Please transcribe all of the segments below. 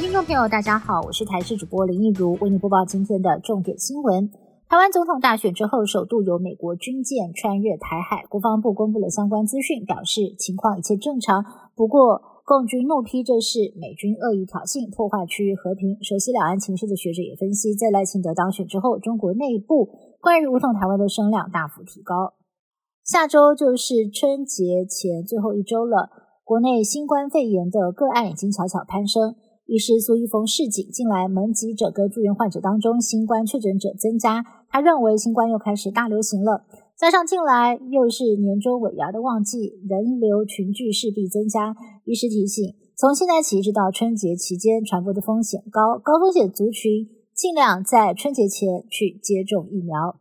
听众朋友，大家好，我是台视主播林奕如，为您播报今天的重点新闻。台湾总统大选之后，首度有美国军舰穿越台海，国防部公布了相关资讯，表示情况一切正常。不过，共军怒批这是美军恶意挑衅，破坏区域和平。熟悉两岸情势的学者也分析，在赖清德当选之后，中国内部关于武统台湾的声量大幅提高。下周就是春节前最后一周了，国内新冠肺炎的个案已经悄悄攀升。医师苏一峰示警，近来门急者跟住院患者当中，新冠确诊者增加。他认为新冠又开始大流行了，加上近来又是年终尾牙的旺季，人流群聚势必增加。医师提醒，从现在起直到春节期间，传播的风险高，高风险族群尽量在春节前去接种疫苗。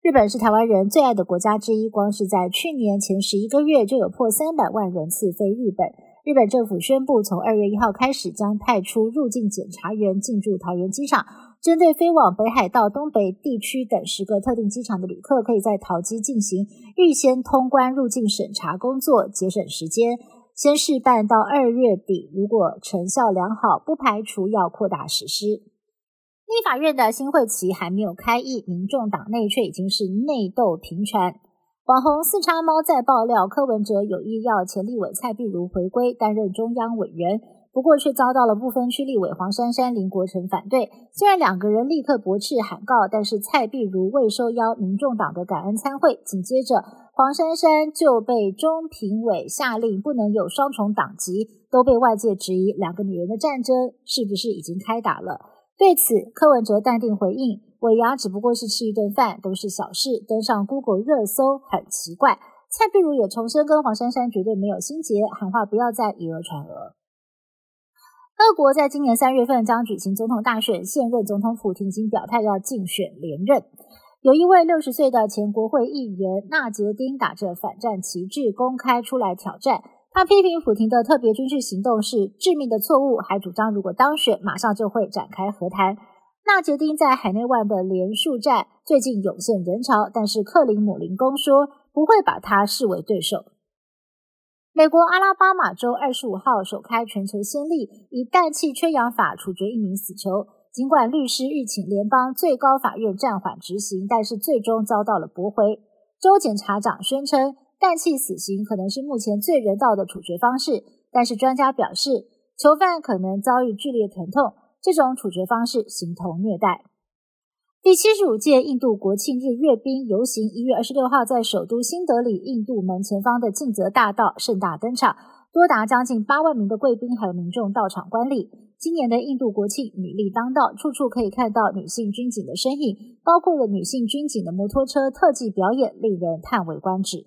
日本是台湾人最爱的国家之一，光是在去年前十一个月就有破三百万人次飞日本。日本政府宣布，从二月一号开始，将派出入境检查员进驻桃园机场，针对飞往北海道、东北地区等十个特定机场的旅客，可以在桃机进行预先通关入境审查工作，节省时间。先试办到二月底，如果成效良好，不排除要扩大实施。立法院的新会期还没有开议，民众党内却已经是内斗频传。网红四叉猫在爆料，柯文哲有意要前立委蔡碧如回归担任中央委员，不过却遭到了部分区立委黄珊珊、林国成反对。虽然两个人立刻驳斥喊告，但是蔡碧如未收邀民众党的感恩参会，紧接着黄珊珊就被中评委下令不能有双重党籍，都被外界质疑两个女人的战争是不是已经开打了。对此，柯文哲淡定回应：“尾牙只不过是吃一顿饭，都是小事，登上 Google 热搜很奇怪。”蔡碧如也重申跟黄珊珊绝对没有心结，喊话不要再以讹传讹。俄国在今年三月份将举行总统大选，现任总统普京已经表态要竞选连任。有一位六十岁的前国会议员纳杰丁打着反战旗帜公开出来挑战。他批评普京的特别军事行动是致命的错误，还主张如果当选，马上就会展开和谈。纳杰丁在海内外的连数战最近涌现人潮，但是克林姆林宫说不会把他视为对手。美国阿拉巴马州二十五号首开全球先例，以氮气缺氧法处决一名死囚。尽管律师欲请联邦最高法院暂缓执行，但是最终遭到了驳回。州检察长宣称。氮气死刑可能是目前最人道的处决方式，但是专家表示，囚犯可能遭遇剧烈疼痛，这种处决方式形同虐待。第七十五届印度国庆日阅兵游行一月二十六号在首都新德里印度门前方的晋泽大道盛大登场，多达将近八万名的贵宾还有民众到场观礼。今年的印度国庆女力当道，处处可以看到女性军警的身影，包括了女性军警的摩托车特技表演，令人叹为观止。